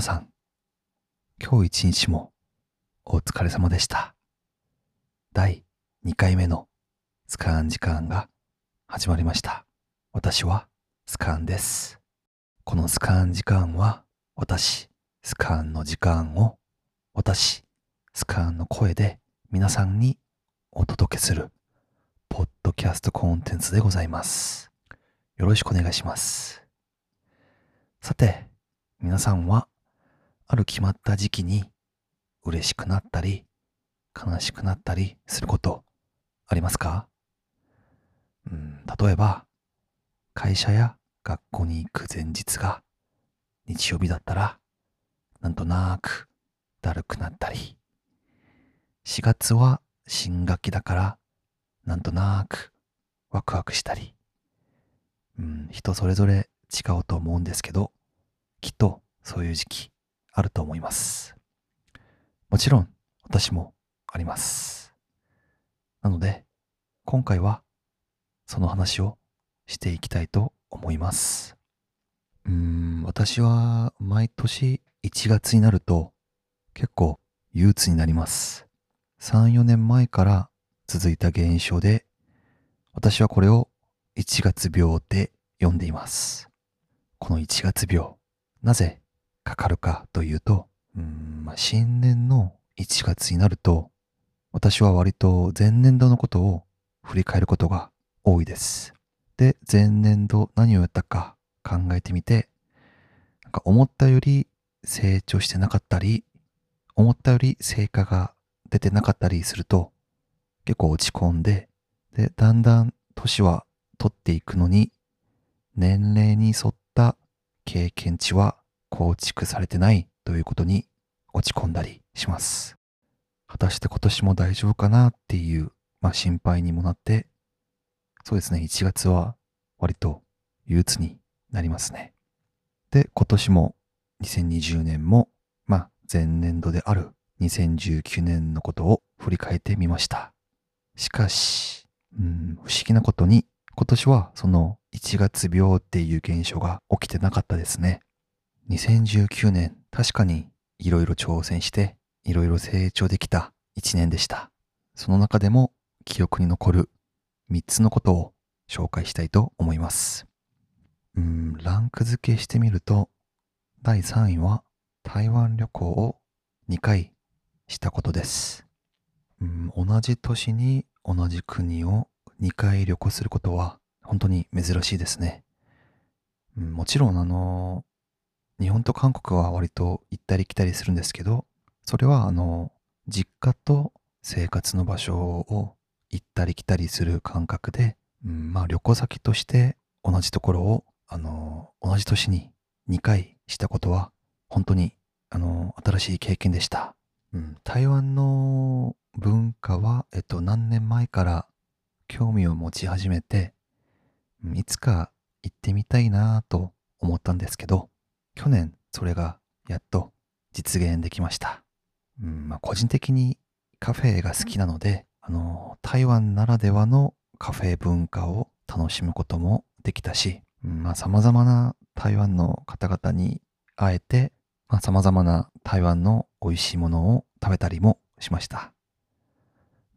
皆さん、今日一日もお疲れ様でした。第2回目のスカーン時間が始まりました。私はスカーンです。このスカーン時間は私、スカーンの時間を私、スカーンの声で皆さんにお届けするポッドキャストコンテンツでございます。よろしくお願いします。さて、皆さんはある決まった時期に嬉しくなったり悲しくなったりすることありますか？うん、例えば会社や学校に行く前日が日曜日だったらなんとなくだるくなったり4月は新学期だからなんとなくワクワクしたりうん、人それぞれ違うと思うんですけどきっとそういう時期あると思います。もちろん私もあります。なので今回はその話をしていきたいと思います。うーん、私は毎年1月になると結構憂鬱になります。3、4年前から続いた現象で私はこれを1月病って呼んでいます。この1月病、なぜかかるかというと、うんまあ、新年の1月になると、私は割と前年度のことを振り返ることが多いです。で、前年度何をやったか考えてみて、なんか思ったより成長してなかったり、思ったより成果が出てなかったりすると、結構落ち込んで、で、だんだん年は取っていくのに、年齢に沿った経験値は構築されてないということに落ち込んだりします。果たして今年も大丈夫かなっていう、まあ、心配にもなって、そうですね、1月は割と憂鬱になりますね。で、今年も2020年も、まあ、前年度である2019年のことを振り返ってみました。しかし、うん、不思議なことに、今年はその1月病っていう現象が起きてなかったですね。2019年、確かにいろいろ挑戦して、いろいろ成長できた1年でした。その中でも記憶に残る3つのことを紹介したいと思います。うん、ランク付けしてみると、第3位は台湾旅行を2回したことです。うん、同じ年に同じ国を2回旅行することは本当に珍しいですね。うん、もちろんあの、日本と韓国は割と行ったり来たりするんですけど、それはあの、実家と生活の場所を行ったり来たりする感覚で、うん、まあ旅行先として同じところをあの、同じ年に2回したことは本当にあの、新しい経験でした。うん、台湾の文化は、えっと、何年前から興味を持ち始めて、いつか行ってみたいなと思ったんですけど、去年それがやっと実現できました。うんまあ、個人的にカフェが好きなので、あの、台湾ならではのカフェ文化を楽しむこともできたし、うんまあ、様々な台湾の方々に会えて、まあ、様々な台湾の美味しいものを食べたりもしました。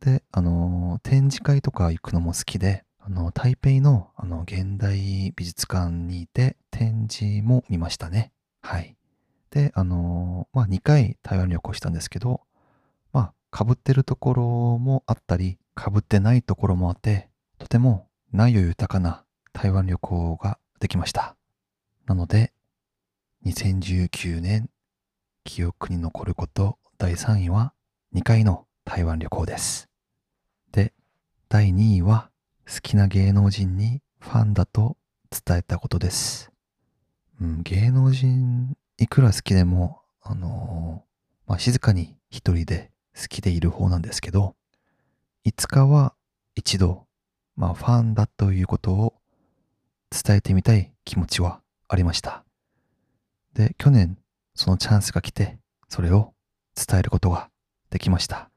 で、あの、展示会とか行くのも好きで、あの、台北の、あの、現代美術館にいて展示も見ましたね。はい。で、あの、まあ、2回台湾旅行したんですけど、まあ、被ってるところもあったり、被ってないところもあって、とても内容豊かな台湾旅行ができました。なので、2019年、記憶に残ること第3位は2回の台湾旅行です。で、第2位は好きな芸能人にファンだと伝えたことです。うん、芸能人いくら好きでも、あのーまあ、静かに一人で好きでいる方なんですけど、いつかは一度、まあ、ファンだということを伝えてみたい気持ちはありました。で、去年、そのチャンスが来て、それを伝えることができました。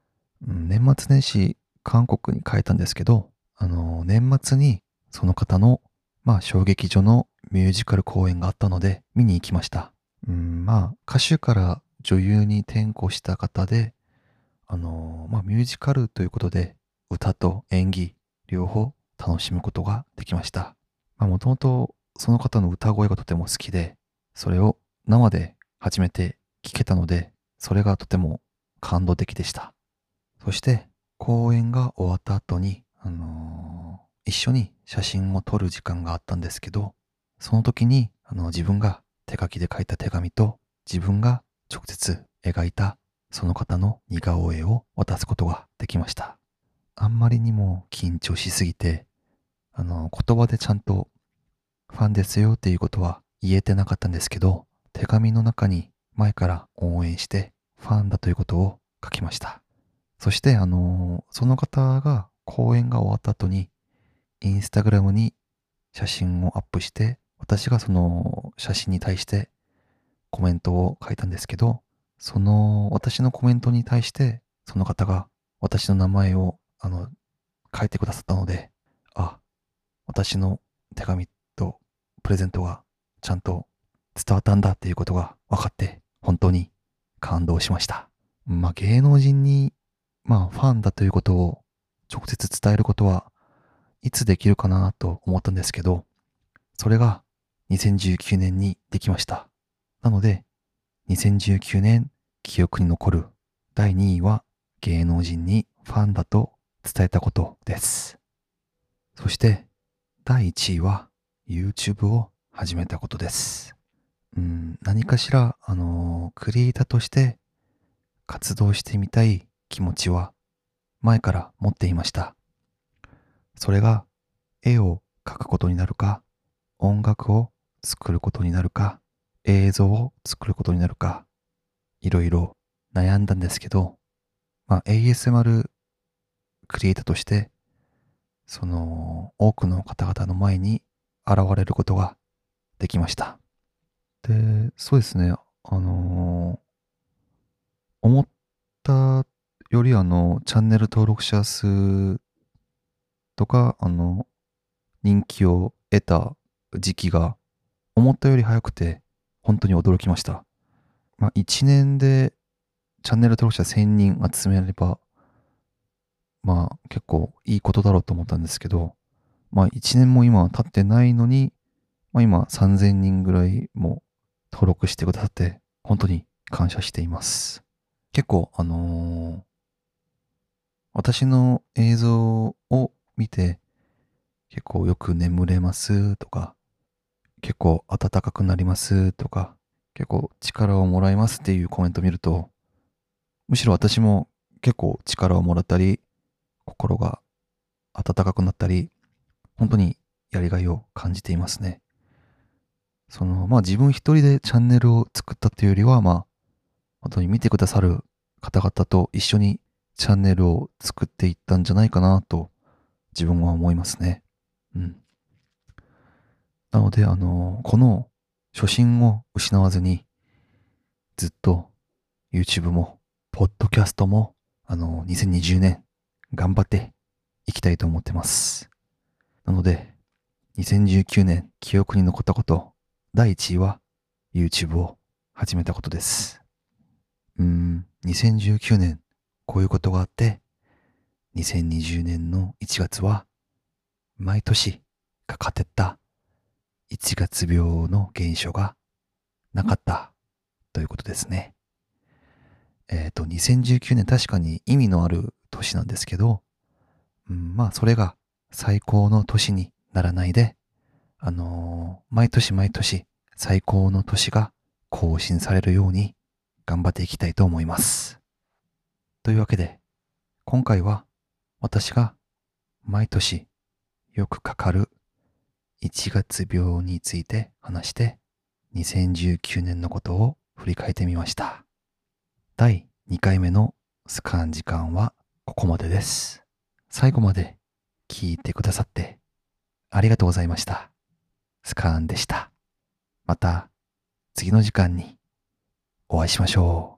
うん年末年始、韓国に帰ったんですけど、あの、年末にその方の、まあ、小劇場のミュージカル公演があったので、見に行きました。うん、まあ、歌手から女優に転向した方で、あのーまあ、ミュージカルということで、歌と演技、両方楽しむことができました。まあ、もともとその方の歌声がとても好きで、それを生で初めて聴けたので、それがとても感動的でした。そして、公演が終わった後に、あのー一緒に写真を撮る時間があったんですけど、その時に、あの、自分が手書きで書いた手紙と、自分が直接描いたその方の似顔絵を渡すことができました。あんまりにも緊張しすぎて、あの、言葉でちゃんとファンですよっていうことは言えてなかったんですけど、手紙の中に前から応援してファンだということを書きました。そして、あの、その方が公演が終わった後に、インスタグラムに写真をアップして、私がその写真に対してコメントを書いたんですけど、その私のコメントに対して、その方が私の名前をあの書いてくださったので、あ、私の手紙とプレゼントがちゃんと伝わったんだっていうことが分かって、本当に感動しました。まあ芸能人に、まあファンだということを直接伝えることはいつできるかなと思ったんですけど、それが2019年にできました。なので、2019年記憶に残る第2位は芸能人にファンだと伝えたことです。そして第1位は YouTube を始めたことです。うん、何かしら、あのークリエイターとして活動してみたい気持ちは前から持っていました。それが絵を描くことになるか、音楽を作ることになるか、映像を作ることになるか、いろいろ悩んだんですけど、まあ ASMR クリエイターとして、その多くの方々の前に現れることができました。で、そうですね、あのー思ったよりあの、チャンネル登録者数とか、あの、人気を得た時期が思ったより早くて、本当に驚きました。まあ、1年でチャンネル登録者1000人集めれば、まあ、結構いいことだろうと思ったんですけど、まあ、1年も今経ってないのに、まあ、今3000人ぐらいも登録してくださって、本当に感謝しています。結構、あのー私の映像を見て、結構よく眠れますとか、結構暖かくなりますとか、結構力をもらいますっていうコメントを見ると、むしろ私も結構力をもらったり、心が温かくなったり、本当にやりがいを感じていますね。その、まあ自分一人でチャンネルを作ったっていうよりは、まあ、本当に見てくださる方々と一緒にチャンネルを作っていったんじゃないかなと自分は思いますね。うん。なので、あの、この初心を失わずに、ずっと YouTube も、ポッドキャストも、あの、2020年頑張っていきたいと思ってます。なので、2019年記憶に残ったこと、第1位は YouTube を始めたことです。うーん、2019年こういうことがあって、2020年の1月は、毎年かかってった1月病の現象がなかったということですね。えっ、と、2019年確かに意味のある年なんですけど、うん、まあそれが最高の年にならないで、あのー毎年毎年最高の年が更新されるように頑張っていきたいと思います。というわけで、今回は私が毎年よくかかる1月病について話して2019年のことを振り返ってみました。第2回目のスカン時間はここまでです。最後まで聞いてくださってありがとうございました。スカーンでした。また次の時間にお会いしましょう。